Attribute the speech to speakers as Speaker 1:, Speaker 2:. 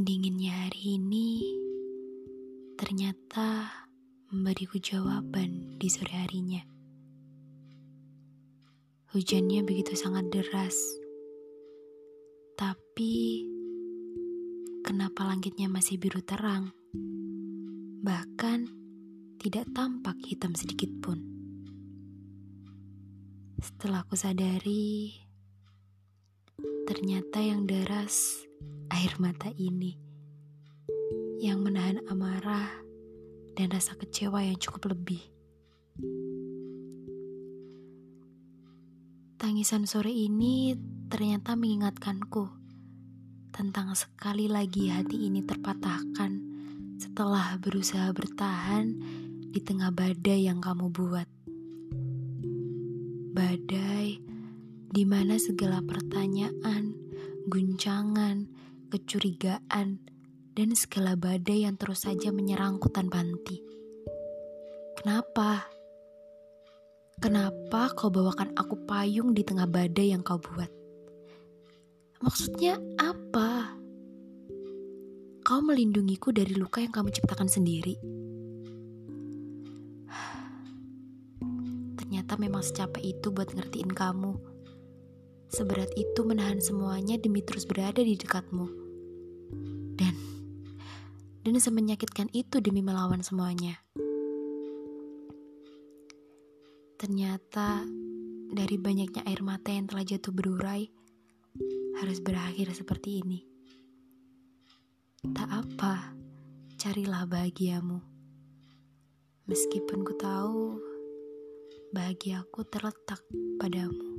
Speaker 1: Hari ini ternyata memberiku jawaban di sore harinya. Hujannya begitu sangat deras, tapi kenapa langitnya masih biru terang? Bahkan tidak tampak hitam sedikit pun. Setelah aku sadari, ternyata yang deras air mata ini yang menahan amarah dan rasa kecewa yang cukup lebih. Tangisan sore ini ternyata mengingatkanku tentang sekali lagi hati ini terpatahkan setelah berusaha bertahan di tengah badai yang kamu buat. Badai di mana segala pertanyaan, guncangan, kecurigaan, dan segala badai yang terus saja menyerangku tanpa henti. Kenapa? Kenapa kau bawakan aku payung di tengah badai yang kau buat? Maksudnya apa? Kau melindungiku dari luka yang kamu ciptakan sendiri. Ternyata memang secapek itu buat ngertiin kamu. Seberat itu menahan semuanya demi terus berada di dekatmu. Dan dan semenyakitkan itu demi melawan semuanya. Ternyata dari banyaknya air mata yang telah jatuh berurai harus berakhir seperti ini. Tak apa, carilah bahagiamu. Meskipun ku tahu bahagiaku terletak padamu.